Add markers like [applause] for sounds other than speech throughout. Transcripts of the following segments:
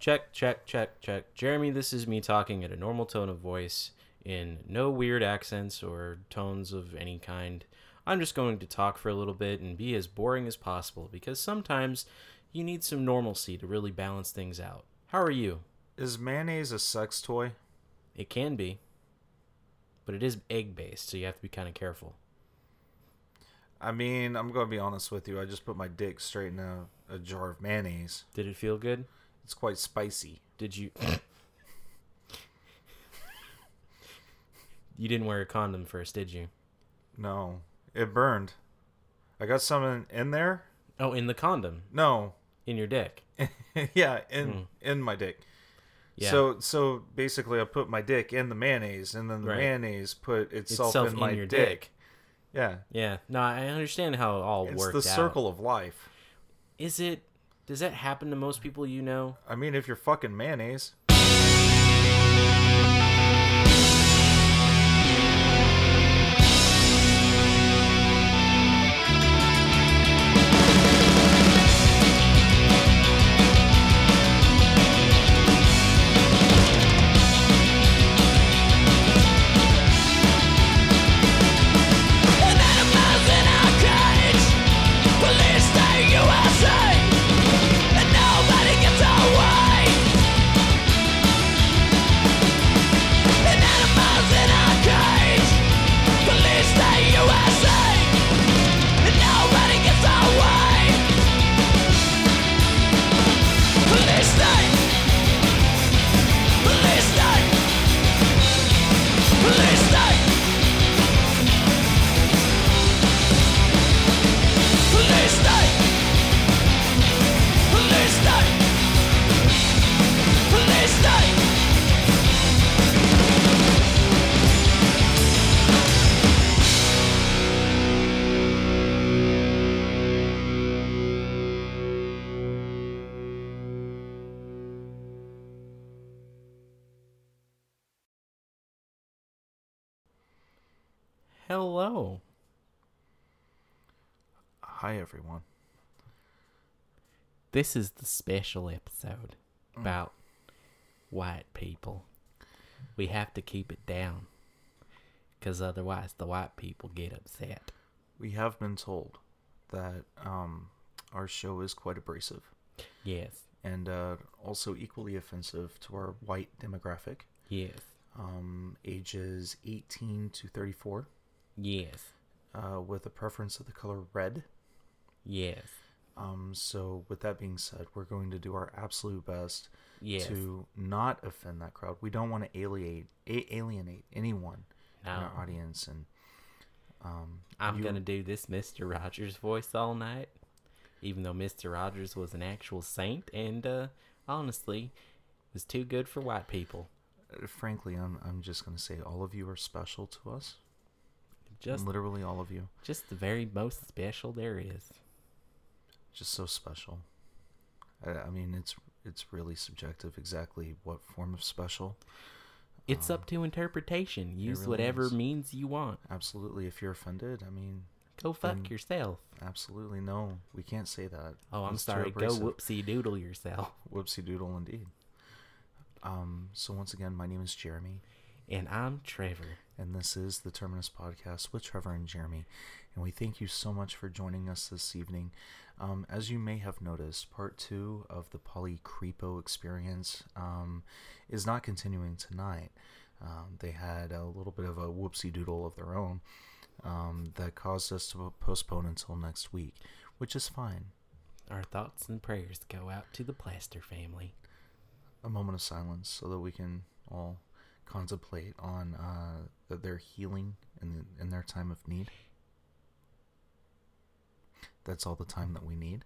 Check, check, check, check. Jeremy, this is me talking at a normal tone of voice in no weird accents or tones of any kind. I'm just going to talk for a little bit and be as boring as possible because sometimes you need some normalcy to really balance things out. How are you? Is mayonnaise a sex toy? It can be, but it is egg based, so you have to be kind of careful. I mean, I'm going to be honest with you. I just put my dick straight in a, a jar of mayonnaise. Did it feel good? It's quite spicy. Did you? you didn't wear a condom first, did you? No, it burned. I got some in, there. Oh, in the condom, No, in your dick. [laughs] yeah, in hmm. in my dick. Yeah. So so basically, I put my dick in the mayonnaise, and then the Right. mayonnaise put itself, Itself in in my your dick. dick. Yeah, Yeah. No, I understand how it all works. it's worked the out. circle of life. Is it? Does that happen to most people you know? I mean, if you're fucking mayonnaise, Hello. hi everyone. This is the special episode about white people. We have to keep it down because otherwise the white people get upset. We have been told that um, our show is quite abrasive Yes. and uh, also equally offensive to our white demographic, Yes. um, ages 18 to 34, Yes. uh, with a preference of the color red. Yes. Um, so, with that being said, we're going to do our absolute best Yes. to not offend that crowd. We don't want to alienate a- alienate anyone in our audience, and um, I'm you- gonna do this Mr. Rogers voice all night, even though Mr. Rogers was an actual saint and uh, honestly was too good for white people. uh, Frankly, I'm I'm just gonna say all of you are special to us. Just literally all of you, just the very most special there is. just so special. I, I mean, it's it's really subjective exactly what form of special. It's up to interpretation. Use really whatever is. means you want. Absolutely, if you're offended, I mean, Go fuck yourself. absolutely no, we can't say that. Oh, I'm sorry. Go whoopsie doodle yourself. Whoopsie doodle indeed. Um, so once again, my name is Jeremy, And I'm Trevor. and this is the Terminus Podcast with Trevor and Jeremy. And we thank you so much for joining us this evening. Um, as you may have noticed, part two of the Poly Creepo experience um, is not continuing tonight. Um, they had a little bit of a whoopsie doodle of their own um, that caused us to postpone until next week, which is fine. Our thoughts and prayers go out to the Plaster family. a moment of silence so that we can all contemplate on uh, th- their healing in, in their time of need. That's all the time that we need.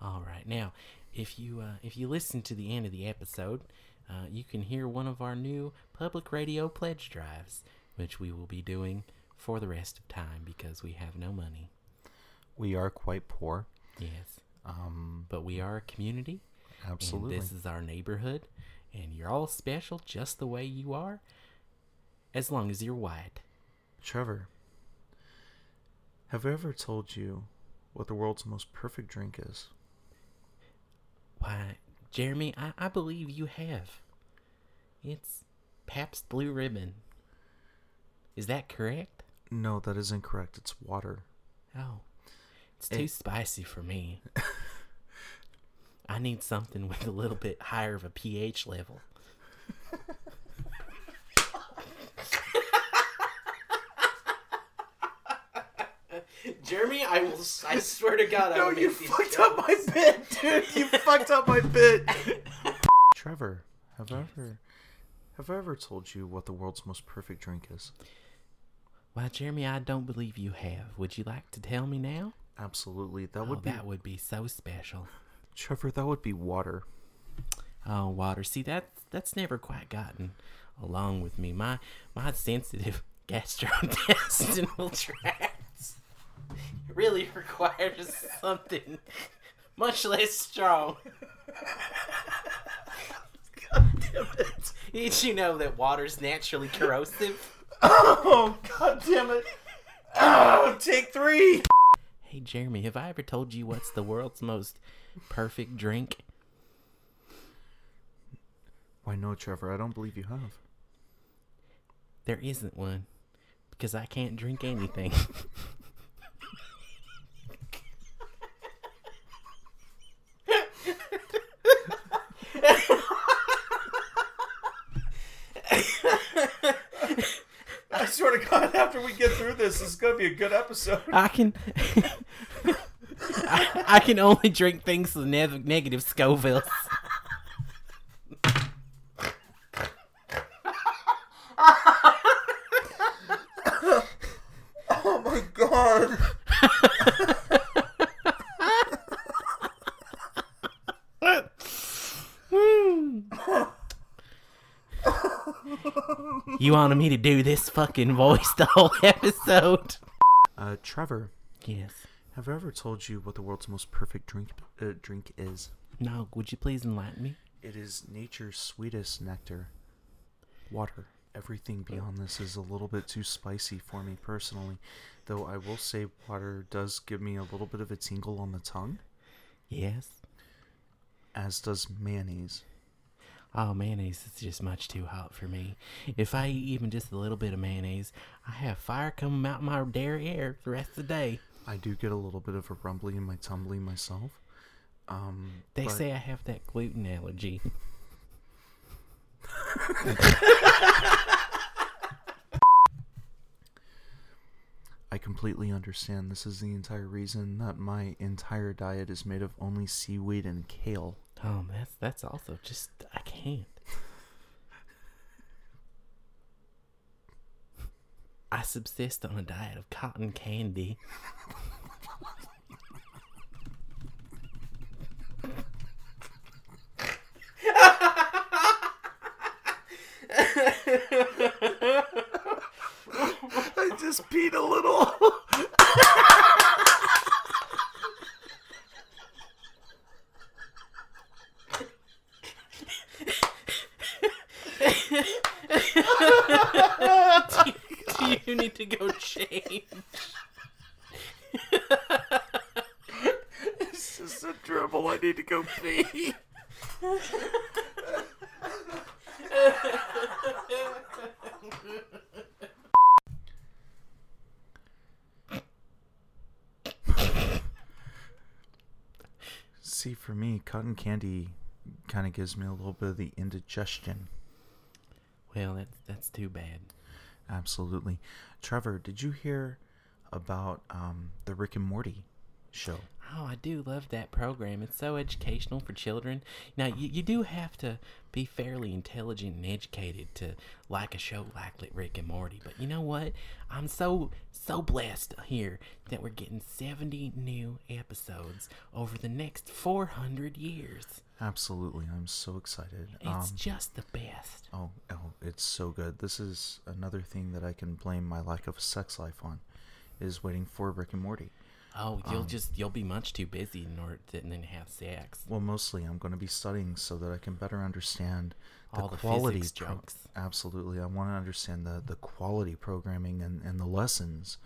All right. Now, if you uh, if you listen to the end of the episode, uh, you can hear one of our new public radio pledge drives, which we will be doing for the rest of time because we have no money. We are quite poor. Yes, Um, but we are a community. absolutely. This is our neighborhood, and you're all special just the way you are, as long as you're white. Trevor, have I ever told you what the world's most perfect drink is? Why, Jeremy, I, I believe you have. It's Pabst Blue Ribbon. Is that correct? No, that is incorrect. It's water. Oh, it's too spicy for me. [laughs] I need something with a little bit higher of a pH level. Jeremy, I will. I swear to God, I No, you fucked up my bit, dude. You fucked up my bit. [laughs] Trevor, have I ever have I ever told you what the world's most perfect drink is? Well, Jeremy, I don't believe you have. Would you like to tell me now? Absolutely. That Oh, would be that would be so special. Trevor, that would be water. Oh, water. See, that that's never quite gotten along with me. My my sensitive [laughs] gastrointestinal [laughs] tracts really requires something [laughs] much less strong. God damn it! Did you know that water's naturally corrosive? Oh god damn it. Oh, take three. Hey, Jeremy, have I ever told you what's the world's most perfect drink? Why no, Trevor, I don't believe you have. There isn't one because I can't drink anything. [laughs] I swear to God, [laughs] after we get through this, is gonna be a good episode. I can [laughs] I, I can only drink things with negative Scovilles. Oh my god. You wanted me to do this fucking voice the whole [laughs] episode? Uh, Trevor, Yes. have I ever told you what the world's most perfect drink uh, drink is? No, would you please enlighten me? It is nature's sweetest nectar. Water. Everything beyond this is a little bit too spicy for me personally. Though I will say water does give me a little bit of a tingle on the tongue, Yes. as does mayonnaise. Oh, mayonnaise is just much too hot for me. If I eat even just a little bit of mayonnaise, I have fire coming out my derriere the rest of the day. I do get a little bit of a rumbling in my tumbling myself. Um, They but- say I have that gluten allergy. [laughs] [laughs] I completely understand. This is the entire reason that my entire diet is made of only seaweed and kale. Oh, that's that's also just I can't. I subsist on a diet of cotton candy. [laughs] I just peed a little. Do you need to go change? it's just a dribble. I need to go pee. [laughs] for me, cotton candy kind of gives me a little bit of the indigestion. Well, that's that's too bad. Absolutely. Trevor, did you hear about um, the Rick and Morty show? Oh, I do love that program. It's so educational for children. Now, you, you do have to be fairly intelligent and educated to like a show like Rick and Morty. But you know what? I'm so, so blessed here that we're getting 70 new episodes over the next 400 years. Absolutely. I'm so excited. It's Um, just the best. oh, oh, it's so good. This is another thing that I can blame my lack of sex life on, is waiting for Rick and Morty. Oh, you'll um, just, you'll be much too busy in order to then have sex. Well, mostly I'm going to be studying so that I can better understand the All the quality. pro- jokes. Absolutely. I want to understand the, the quality programming and, and the lessons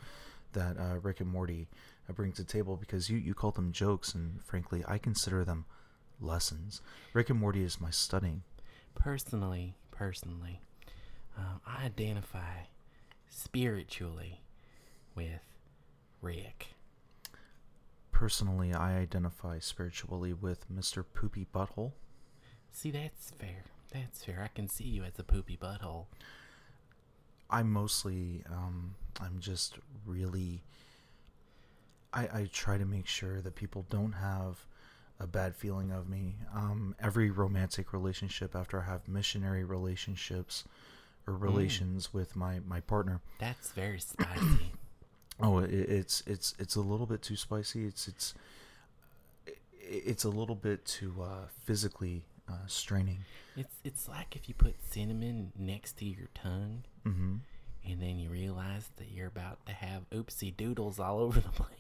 that uh, Rick and Morty uh, bring to the table because you, you call them jokes, and frankly, I consider them lessons. Rick and Morty is my studying. Personally, personally, um, I identify spiritually with Rick. Personally, I identify spiritually with Mr. Poopy Butthole. See, that's fair. That's fair. I can see you as a poopy butthole. I mostly, um, I'm just really. I, I try to make sure that people don't have a bad feeling of me. Um, every romantic relationship, after I have missionary relationships or relations with my, my partner, That's very [clears throat] spicy. Oh, it, it's it's it's a little bit too spicy. It's it's it's a little bit too uh, physically uh, straining. it's it's like if you put cinnamon next to your tongue, hmm and then you realize that you're about to have oopsie doodles all over the [laughs] place.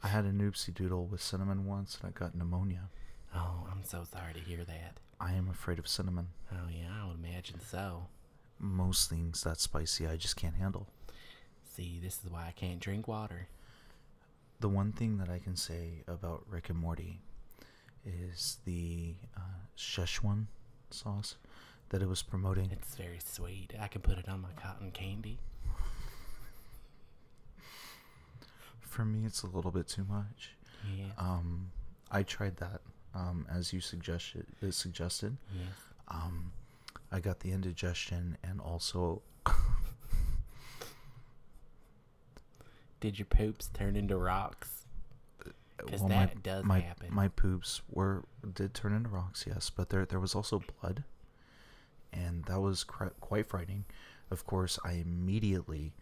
I had an oopsie doodle with cinnamon once, and I got pneumonia. Oh, I'm so sorry to hear that. I am afraid of cinnamon. Oh yeah, I would imagine so. Most things that spicy, I just can't handle. See, this is why I can't drink water. The one thing that I can say about Rick and Morty is the uh, Szechuan sauce that it was promoting. It's very sweet. I can put it on my cotton candy. For me, it's a little bit too much. Yeah. Um, I tried that um, as you suggested. uh, Suggested. yes. Um, I got the indigestion and also [laughs] Did your poops turn into rocks? 'Cause well, that my, does my, happen. My poops were did turn into rocks, yes, but there there was also blood, and that was cri- quite frightening. Of course, I immediately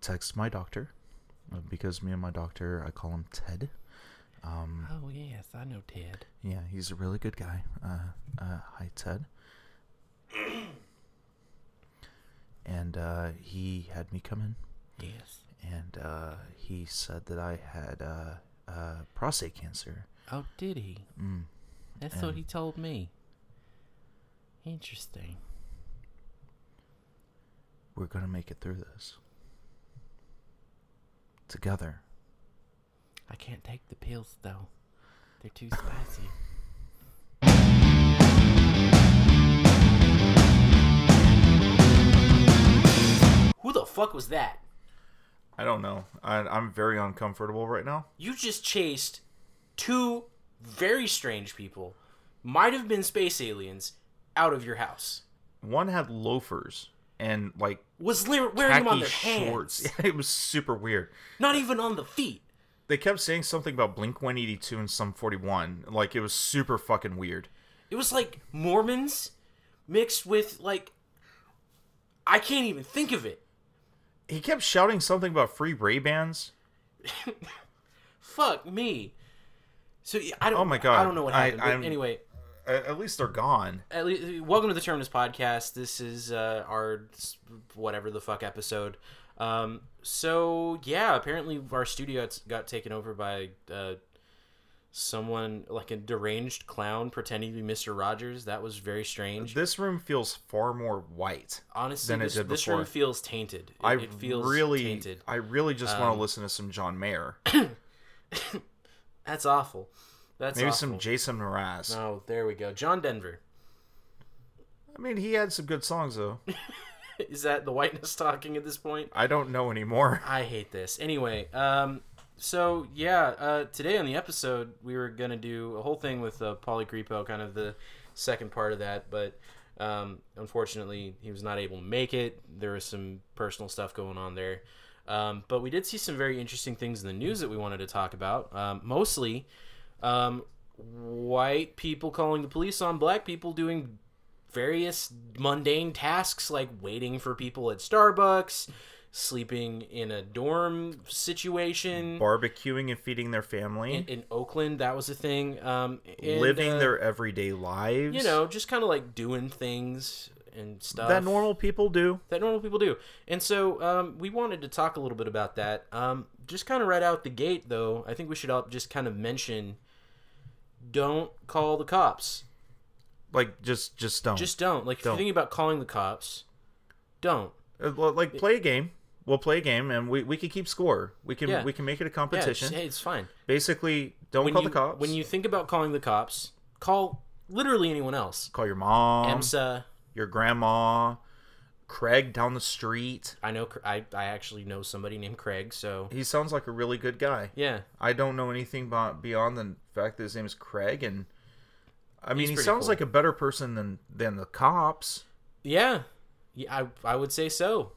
text my doctor uh, because me and my doctor, I call him Ted. Um, Oh yes, I know Ted. yeah, he's a really good guy. Uh, uh, hi, Ted. [coughs] and uh, he had me come in, Yes. And uh, he said that I had uh, uh, prostate cancer. Oh, did he? Mm. That's what he told me. Interesting. We're gonna make it through this together. I can't take the pills though. They're too spicy. [sighs] Who the fuck was that? I don't know. I, I'm very uncomfortable right now. You just chased two very strange people, might have been space aliens, out of your house. One had loafers and like Was li- wearing them on their hands, shorts. [laughs] it was super weird. not even on the feet. They kept saying something about Blink 182 and Sum 41. Like it was super fucking weird. It was like Mormons mixed with like I can't even think of it. He kept shouting something about free Ray Bans. Fuck me. So I don't. Oh my God. I don't know what I- happened. but I'm- anyway, At, at least they're gone. at least, welcome to the Terminus podcast. This is uh, our whatever the fuck episode. Um, so yeah, apparently our studio got, got taken over by uh, someone like a deranged clown pretending to be Mister Rogers. That was very strange. This room feels far more white. Honestly, than it this, did this before. room feels tainted. It, I it feels really, tainted. I really just want Um, to listen to some John Mayer. [coughs] That's awful. That's Maybe awful. some Jason Mraz. Oh, there we go. John Denver. I mean, he had some good songs though. [laughs] Is that the whiteness talking at this point? I don't know anymore. I hate this. Anyway, um, so yeah, uh, today on the episode we were gonna do a whole thing with uh, kind of the second part of that, but um, unfortunately he was not able to make it. There was some personal stuff going on there, um, but we did see some very interesting things in the news that we wanted to talk about. Um, mostly, um, white people calling the police on black people doing various mundane tasks like waiting for people at Starbucks, sleeping in a dorm situation. Barbecuing and feeding their family, in, in Oakland, that was a thing. Um, and, living uh, their everyday lives. you know, just kind of like doing things and stuff that normal people do. that normal people do. And so um, we wanted to talk a little bit about that. Um, just kind of right out the gate, though, I think we should all just kind of mention don't call the cops. Like just, just don't. Just don't. Like, if you're thinking about calling the cops, don't. Uh, like play a game. We'll play a game, and we, we can keep score. We can Yeah. we can make it a Yeah, competition. it's, hey, it's fine. Basically, Don't call you, the cops. When you think about calling the cops, call literally anyone else. call your mom, EMSA. your grandma, Craig down the street. I know. I I actually know somebody named Craig. So He sounds like a really good guy. yeah, I don't know anything bo- beyond the fact that his name is Craig, and I mean, He's he pretty sounds cool. like a better person than than the cops. yeah, yeah. I I would say so.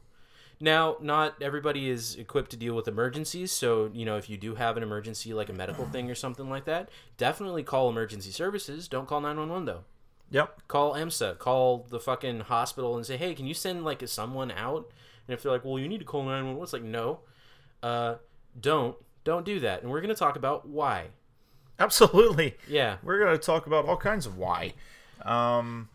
Now, not everybody is equipped to deal with emergencies, so you know if you do have an emergency like a medical [clears throat] thing or something like that, definitely call emergency services. Don't call nine one one though. Yep. Call EMSA. Call the fucking hospital and say, hey, can you send like someone out? And if they're like, well, you need to call nine one one, it's like no, uh, don't don't do that. And we're gonna talk about why. Absolutely. Yeah. We're gonna talk about all kinds of why. Um,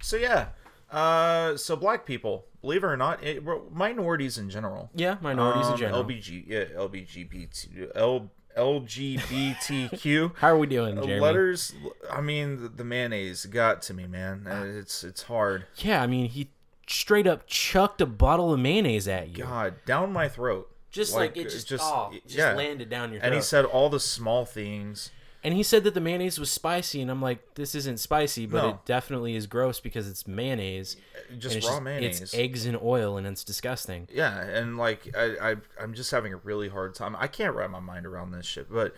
so yeah. Uh, so black people, believe it or not, it, minorities in general. Yeah, minorities in Um, general. LBG, yeah, LGBT, L, LGBTQ. [laughs] How are we doing, Jeremy? letters. I mean, the, the mayonnaise got to me, man. Uh, It's it's hard. Yeah, I mean, he straight up chucked a bottle of mayonnaise at you. God, down my throat. Just like, it just, oh, just yeah. landed down your throat. And he said all the small things. And he said that the mayonnaise was spicy, and I'm like, this isn't spicy, but No. it definitely is gross because it's mayonnaise. Just and it's raw mayonnaise. It's eggs and oil, and it's disgusting. Yeah, and like I, I I'm just having a really hard time. I can't wrap my mind around this shit. But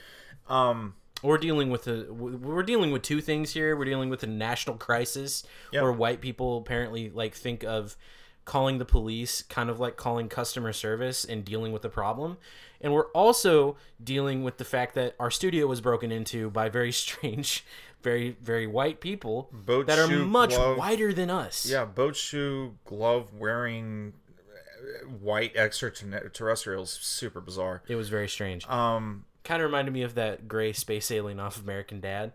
um We're dealing with a we're dealing with two things here. We're dealing with a national crisis Yep. where white people apparently like think of calling the police kind of like calling customer service and dealing with the problem. And we're also dealing with the fact that our studio was broken into by very [laughs] strange, very very white people Boat that are much glove. whiter than us. yeah, boat shoe glove wearing uh, white extraterrestrials super bizarre. It was very strange. Um kind of reminded me of that gray space alien off American Dad.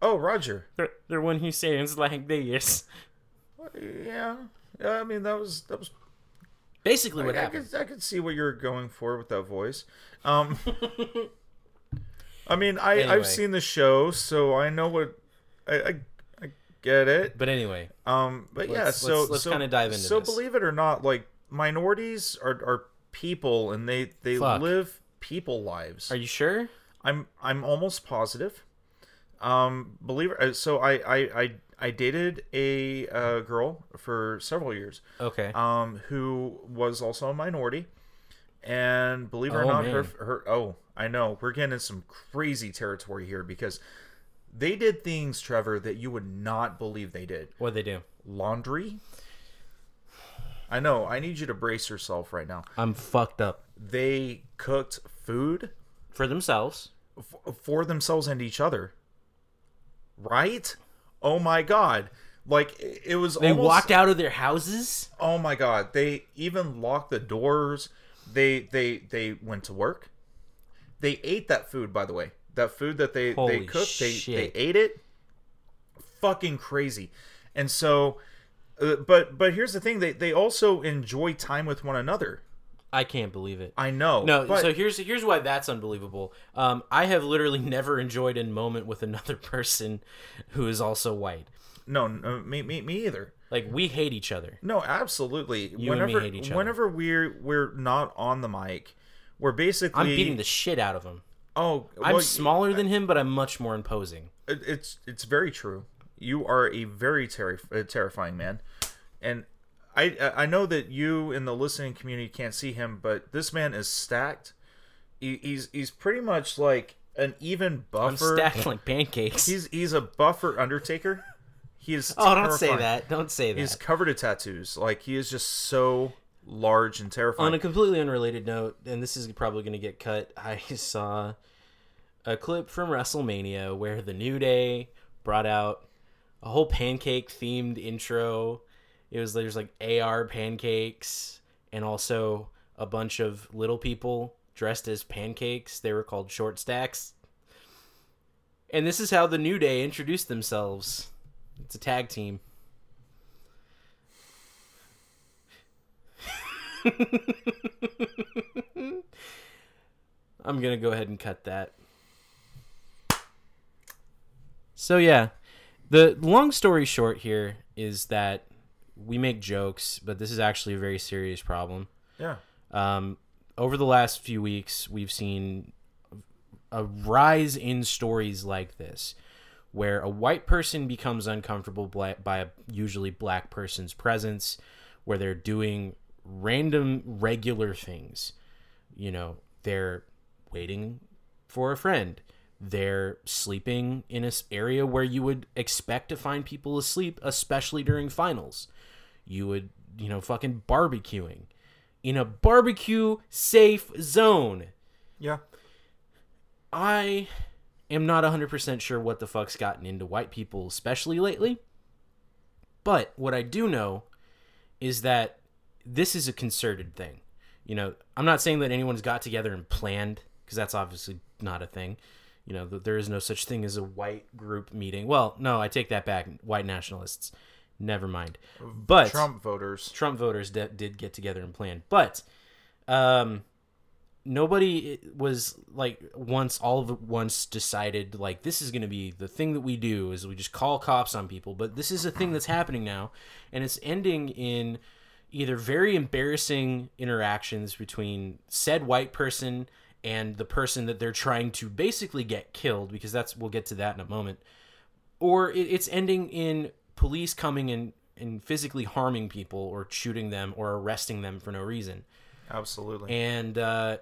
oh, Roger. They're, they're one who sounds like this. Yeah. Yeah, I mean that was that was Basically, what I, I happened. could I could see what you're going for with that voice. Um, I mean, I Anyway. I've seen the show, so I know what I I, I get it. But anyway, Um, but yeah, Let's- so let's- let's so- kinda dive into So this. believe it or not, like minorities are are people, and they they Fuck. live people lives. are you sure? I'm I'm almost positive. Um, believe it. uh, So I I I, I dated a uh, girl for several years Okay. um, who was also a minority. And believe it or Oh, not, her, her oh, I know we're getting in some crazy territory here because they did things, Trevor, that you would not believe they did. What'd they do? Laundry. I know. I need you to brace yourself right now. I'm fucked up. They cooked food For themselves. f- for themselves and each other. Right? Oh my god! Like it was. They almost, walked out of their houses? Oh my god! They even locked the doors. They they they went to work. They ate that food, by the way. That food that they Holy they cooked, they they ate it. Fucking crazy. And so, uh, but but here's the thing: they they also enjoy time with one another. I can't believe it. I know. No, but, so here's here's why that's unbelievable. Um, I have literally never enjoyed a moment with another [laughs] person who is also white. no, no me, me me either. Like we hate each other. No, absolutely. You and me whenever hate each other. whenever we're we're not on the mic, we're basically I'm beating the shit out of him. Oh, I'm well, smaller than him, but I'm much more imposing. it's it's very true. You are a very terri- uh, terrifying man, and I I know that you in the listening community can't see him, but this man is stacked. He, he's he's pretty much like an even buffer. I'm stacked like pancakes. He's he's a buffer Undertaker. He is. [laughs] oh, don't say that. Don't say that. He's covered in tattoos. Like he is just so large and terrifying. On a completely unrelated note, and this is probably going to get cut, [laughs] I saw a clip from WrestleMania where the New Day brought out a whole pancake themed intro. It was there's like AR pancakes and also a bunch of little people dressed as pancakes. They were called short stacks. And this is how the New Day introduced themselves. It's a tag team. [laughs] I'm gonna go ahead and cut that. So yeah, the long story short here is that we make jokes, but this is actually a very serious problem. yeah. Um, over the last few weeks, we've seen a rise in stories like this where a white person becomes uncomfortable by a usually black person's presence where they're doing random regular things you know they're waiting for a friend they're sleeping in an area where you would expect to find people asleep especially during finals you would you know fucking barbecuing in a barbecue safe zone Yeah. I am not 100% sure what the fuck's gotten into white people, especially lately. But what I do know is that this is a concerted thing. You know, I'm not saying that anyone's got together and planned, because that's obviously not a thing. You know, there is no such thing as a white group meeting. Well, no, I take that back. White nationalists. Never mind. But Trump voters. Trump voters de- did get together and plan, but um, nobody was like once all of once decided like this is going to be the thing that we do is we just call cops on people. But this is a thing that's happening now, and it's ending in either very embarrassing interactions between said white person and the person that they're trying to basically get killed because that's we'll get to that in a moment or it's ending in police coming and and physically harming people or shooting them or arresting them for no reason. Absolutely. and uh,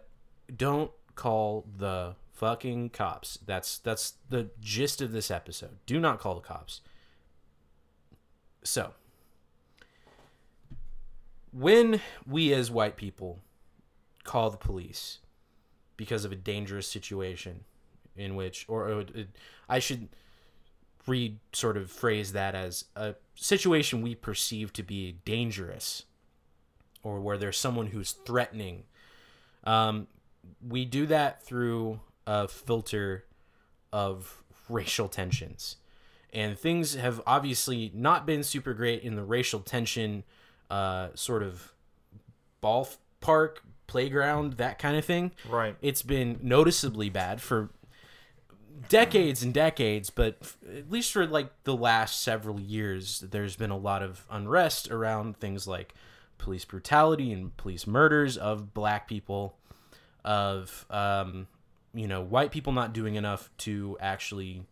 don't call the fucking cops. That's that's the gist of this episode. Do not call the cops. So when we as white people call the police because of a dangerous situation in which or, or it, i should re sort of phrase that as a situation we perceive to be dangerous or where there's someone who's threatening. Um, we do that through a filter of racial tensions. And things have obviously not been super great in the racial tension uh, sort of ball park, playground that kind of thing. Right. it's been noticeably bad for decades and decades but at least for like the last several years there's been a lot of unrest around things like police brutality and police murders of black people of um, you know white people not doing enough to actually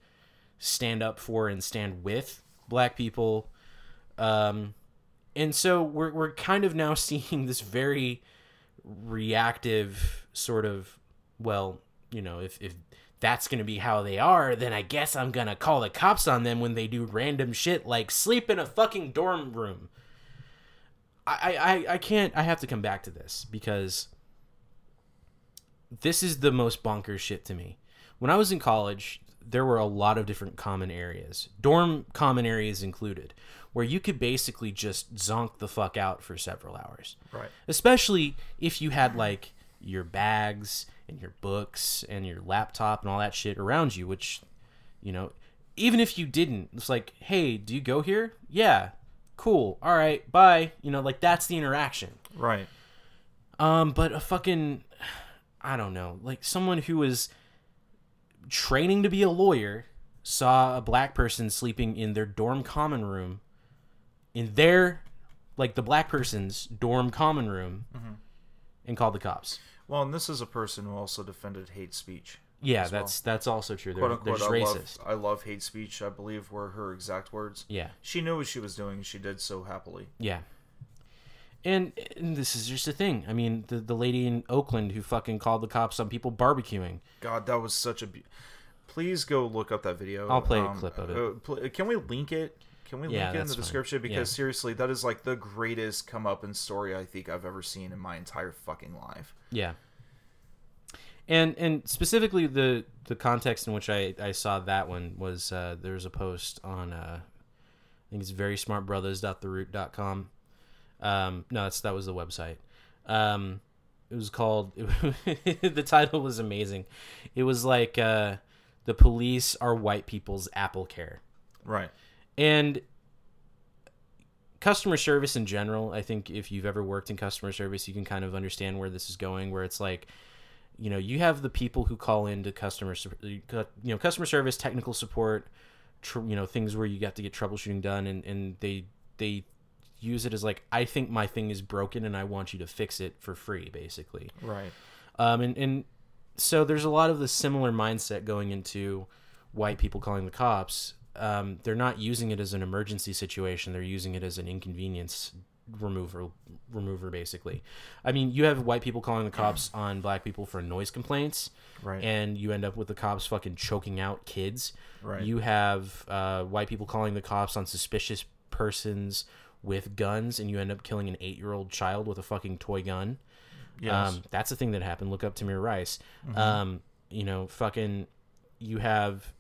stand up for and stand with black people. Um, and so we're, we're kind of now [laughs] seeing this very reactive sort of well you know if, if that's going to be how they are then i guess i'm going to call the cops on them when they do random shit like sleep in a fucking dorm room. I i i can't i have to come back to this because this is the most bonkers shit to me. When i was in college there were a lot of different common areas dorm common areas included where you could basically just zonk the fuck out for several hours. Right. especially if you had like your bags and your books and your laptop and all that shit around you which you know even if you didn't it's like hey do you go here? Yeah. Cool. All right. Bye. You know like that's the interaction. Right. um but a fucking i don't know like someone who was training to be a lawyer saw a black person sleeping in their dorm common room in their like the black person's dorm common room and called the cops Well, and this is a person who also defended hate speech. yeah as well. that's that's also true they're, Quote they're unquote, just I love, racist I love hate speech, I believe were her exact words. yeah She knew what she was doing, and she did so happily. Yeah. And, and this is just a thing. I mean, the the lady in Oakland who fucking called the cops on people barbecuing. God, that was such a. Be- Please go look up that video. Um, I'll play a clip of it. uh, pl- can we link it? Can we Yeah, link it in the description? Because Yeah. seriously, that is like the greatest come up in story I think I've ever seen in my entire fucking life. Yeah. And and specifically the the context in which I, I saw that one was uh, there was a post on uh, I think it's very smartbrothas.theroot.com. Um, no, that's that was the website. Um, it was called [laughs] the title was amazing. It was like uh, the police are white people's Apple Care. Right. And customer service in general i think if you've ever worked in customer service you can kind of understand where this is going where it's like you know you have the people who call into customer you know customer service technical support tr- you know things where you got to get troubleshooting done and and they they use it as like i think my thing is broken and i want you to fix it for free basically Right. um, and, and so there's a lot of the similar mindset going into white people calling the cops. Um, they're not using it as an emergency situation. They're using it as an inconvenience remover remover basically. I mean, you have white people calling the cops [clears throat] on black people for noise complaints Right. and you end up with the cops fucking choking out kids. Right. You have uh, white people calling the cops on suspicious persons with guns, and you end up killing an eight-year-old child with a fucking toy gun. Yes. Um, that's a thing that happened. Look up Tamir Rice. Um, you know, fucking, you have,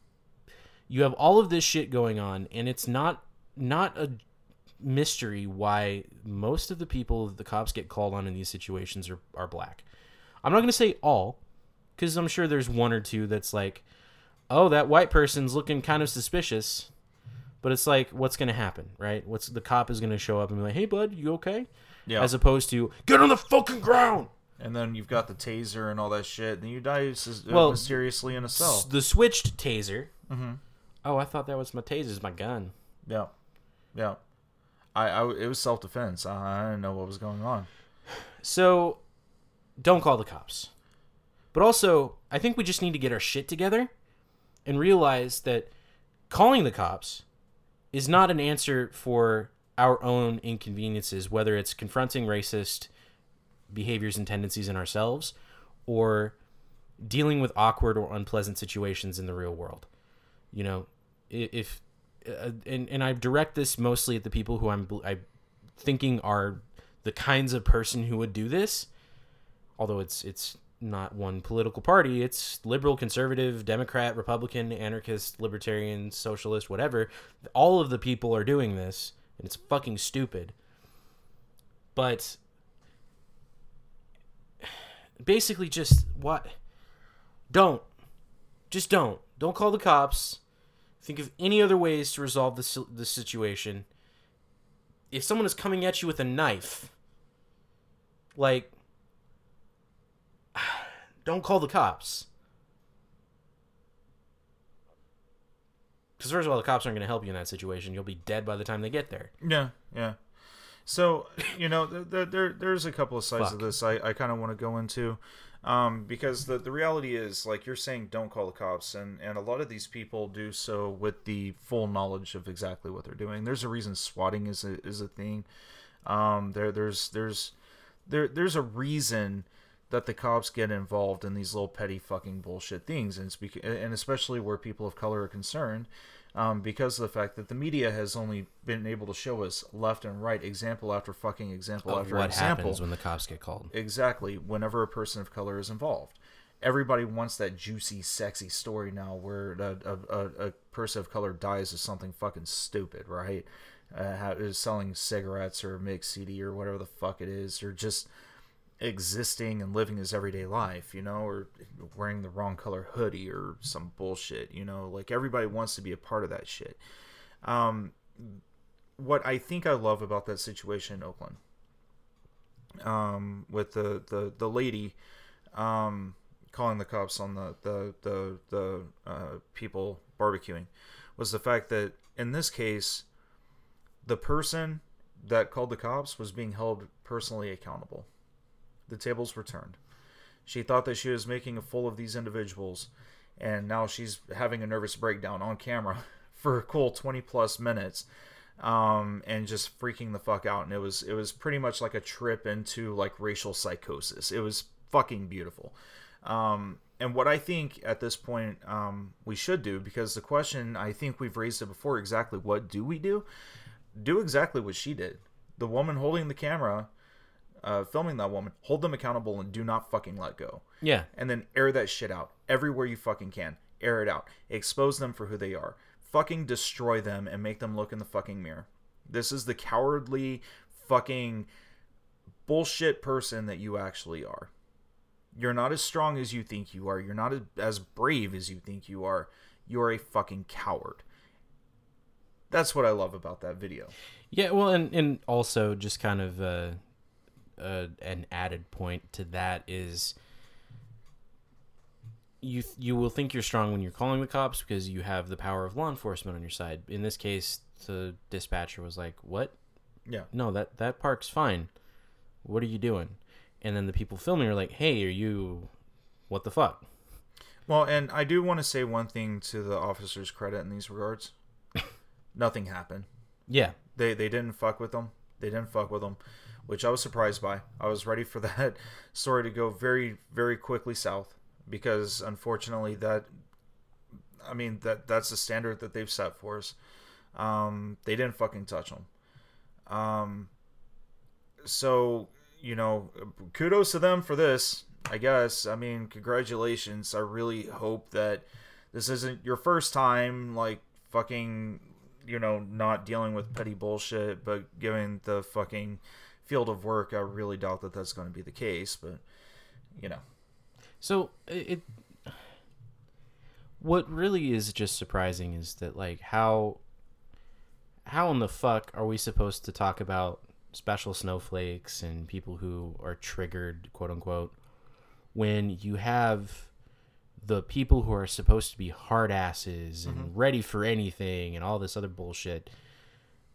you have all of this shit going on, and it's not not a mystery why most of the people that the cops get called on in these situations are are black. I'm not gonna say all, because I'm sure there's one or two that's like, oh, that white person's looking kind of suspicious. But it's like, what's gonna happen, right? What's the cop is gonna show up and be like, "Hey, bud, you okay?" yeah. As opposed to, "Get on the fucking ground." and then you've got the taser and all that shit. And you die uh, Well, mysteriously in a cell. The switched taser. Mm-hmm. Oh, I thought that was my taser's my gun. Yeah. Yeah. I, I it was self defense. I, I didn't know what was going on. So, don't call the cops. But also, I think we just need to get our shit together and realize that calling the cops is not an answer for our own inconveniences, whether it's confronting racist behaviors and tendencies in ourselves or dealing with awkward or unpleasant situations in the real world. You know, if uh, and and I direct this mostly at the people who I'm I thinking are the kinds of person who would do this. Although it's it's not one political party, it's liberal, conservative, Democrat, Republican, anarchist, libertarian, socialist, whatever. All of the people are doing this, and it's fucking stupid. But basically, just what? Don't. Just don't. Don't call the cops. Think of any other ways to resolve this this situation. If someone is coming at you with a knife, like, [sighs] don't call the cops. Because first of all, the cops aren't going to help you in that situation. You'll be dead by the time they get there. Yeah, yeah. So you know, th- th- there there's a couple of sides Fuck. of this I, I kind of want to go into, um, because the the reality is like you're saying, don't call the cops, and and a lot of these people do so with the full knowledge of exactly what they're doing. There's a reason swatting is a is a thing. Um, there there's there's there there's a reason that the cops get involved in these little petty fucking bullshit things, and bec- and especially where people of color are concerned, um, because of the fact that the media has only been able to show us left and right example after fucking example Of after what example. happens when the cops get called? Exactly. Whenever a person of color is involved, everybody wants that juicy, sexy story now, where a, a, a, a person of color dies of something fucking stupid, right? Uh, how, is selling cigarettes or mix CD or whatever the fuck it is, or just existing and living his everyday life, you know, or wearing the wrong color hoodie or some bullshit, you know, like everybody wants to be a part of that shit. Um, what I think I love about that situation in Oakland, um, with the the the lady, um, calling the cops on the the the the uh, people barbecuing, was the fact that in this case, the person that called the cops was being held personally accountable. The tables were turned. She thought that she was making a fool of these individuals, and now she's having a nervous breakdown on camera [laughs] for a cool 20 plus minutes um, and just freaking the fuck out. And it was it was pretty much like a trip into like racial psychosis. It was fucking beautiful. Um, and what I think at this point um, we should do, because the question I think we've raised it before, exactly what do we do? Do exactly what she did. The woman holding the camera, uh, filming that woman, hold them accountable and do not fucking let go Yeah. and then air that shit out everywhere you fucking can. Air it out. Expose them for who they are. Fucking destroy them and make them look in the fucking mirror. This is the cowardly fucking bullshit person that you actually are. You're not as strong as you think you are. You're not as- as brave as you think you are. You're a fucking coward. That's what I love about that video. Yeah, well, and and also just kind of uh, uh, an added point to that is you th- you will think you're strong when you're calling the cops because you have the power of law enforcement on your side. In this case, the dispatcher was like, "What? Yeah. No, that that park's fine. What are you doing?" And then the people filming are like, "Hey, are you what the fuck? Well, and I do want to say one thing to the officers' credit in these regards. [laughs] Nothing happened. Yeah, They they didn't fuck with them. They didn't fuck with them, which I was surprised by. I was ready for [laughs] that story to go very very quickly south because unfortunately that I mean that that's the standard that they've set for us. Um, they didn't fucking touch them. Um, so you know, kudos to them for this. I guess. I mean, congratulations. I really hope that this isn't your first time, like fucking, you know, not dealing with petty bullshit, but given the fucking field of work, I really doubt that that's going to be the case. But you know, So it, it what really is just surprising is that like how how in the fuck are we supposed to talk about special snowflakes and people who are triggered, quote unquote, when you have the people who are supposed to be hard asses and mm-hmm. ready for anything and all this other bullshit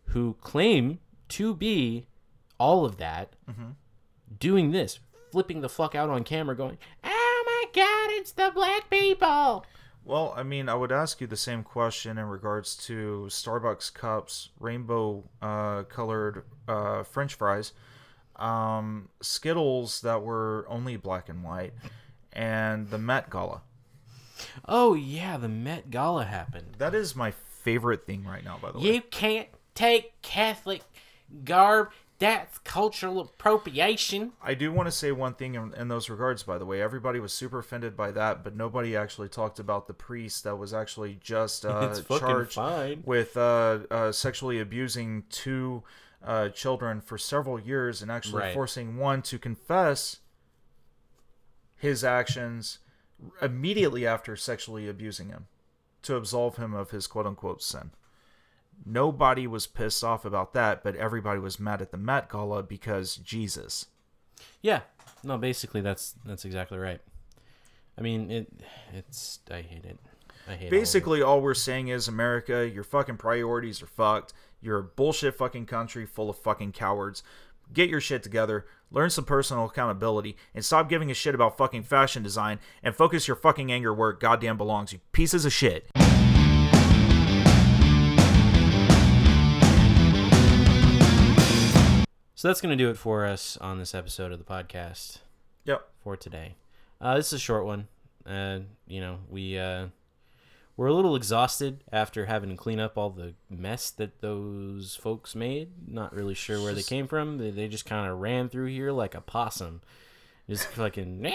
who claim to be all of that doing this, flipping the fuck out on camera, going, "Oh my god, it's the black people!" Well, I mean, I would ask you the same question in regards to Starbucks cups, rainbow uh, colored uh, French fries, um, Skittles that were only black and white, and the Met Gala. Oh yeah, the Met Gala happened. That is my favorite thing right now, by the way. You can't take Catholic garb. That's cultural appropriation. I do want to say one thing in, in those regards, by the way. Everybody was super offended by that, but nobody actually talked about the priest that was actually just [laughs] uh, charged fine. with uh, uh, sexually abusing two uh, children for several years and actually Right. forcing one to confess his actions immediately after sexually abusing him to absolve him of his quote unquote sin. Nobody was pissed off about that, but everybody was mad at the Met Gala because Jesus. Yeah, no, basically that's that's exactly right. I mean, it it's I hate it. I hate all it. Basically, all we're saying is America, your fucking priorities are fucked. You're a bullshit fucking country full of fucking cowards. Get your shit together, learn some personal accountability, and stop giving a shit about fucking fashion design and focus your fucking anger where it goddamn belongs, you pieces of shit. So that's going to do it for us on this episode of the podcast Yep. for today. Uh, this is a short one. Uh, you know, we uh, we're a little exhausted after having to clean up all the mess that those folks made. Not really sure where they came from. They, they just kind of ran through here like a possum, just fucking. There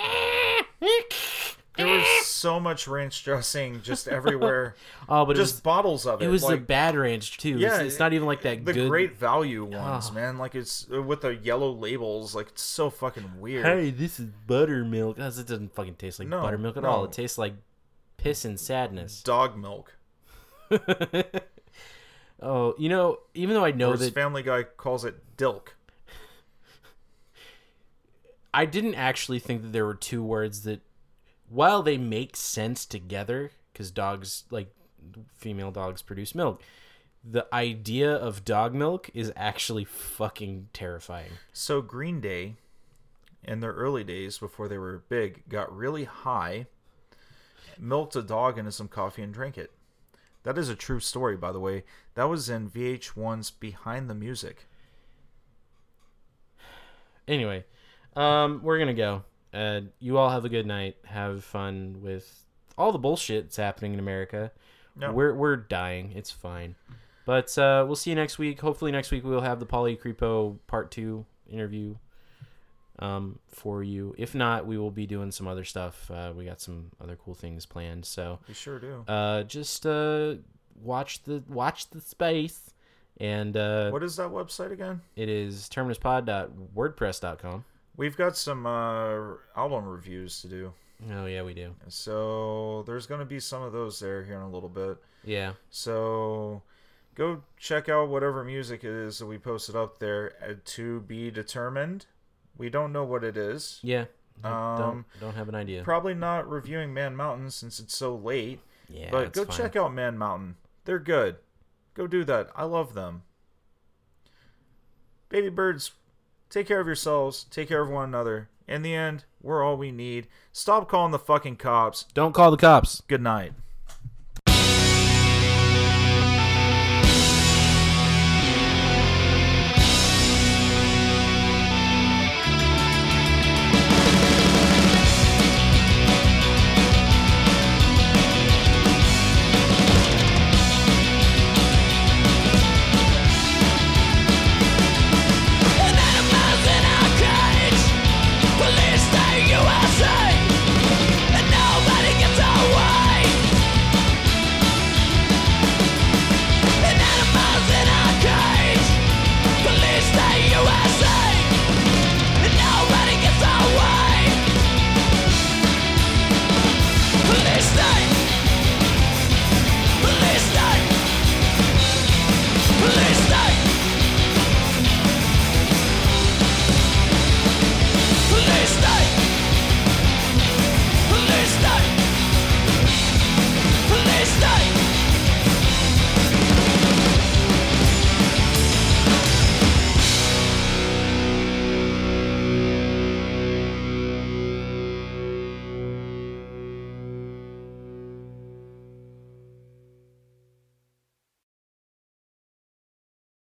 was so much ranch dressing just everywhere. [laughs] Oh, but just was bottles of it. it was the bad ranch too. Yeah, it's, it's not even like that the good. great value ones, Oh. man. Like it's uh, with the yellow labels. Like it's so fucking weird. Hey, this is buttermilk. It doesn't fucking taste like No, buttermilk at all. It tastes like piss and sadness. Dog milk. [laughs] oh, you know, even though I know that Family Guy calls it dilk. [laughs] I didn't actually think that there were two words that, while they make sense together, because dogs, like female dogs, produce milk, the idea of dog milk is actually fucking terrifying. So Green Day, in their early days before they were big, got really high, milked a dog into some coffee and drank it. That is a true story, by the way. That was in VH1's Behind the Music. Anyway, um, we're gonna go. Uh, you all have a good night. Have fun with all the bullshit that's happening in America. No. We're we're dying. It's fine. But uh, we'll see you next week. Hopefully next week we'll have the Polly Creepo part two interview um, for you. If not, we will be doing some other stuff. Uh, we got some other cool things planned. So We sure do. uh, just uh, watch the watch the space. And uh, What is that website again? it is terminuspod.wordpress.com. We've got some uh, album reviews to do. Oh yeah, we do. So there's going to be some of those there here in a little bit. Yeah. So go check out whatever music it is that we posted up there uh, to be determined. We don't know what it is. Yeah. I Um, don't don't have an idea. Probably not reviewing Man Mountain since it's so late. yeah. but go fine. check out Man Mountain. They're good. Go do that. I love them. Baby birds, take care of yourselves. Take care of one another. In the end, we're all we need. Stop calling the fucking cops. Don't call the cops. Good night.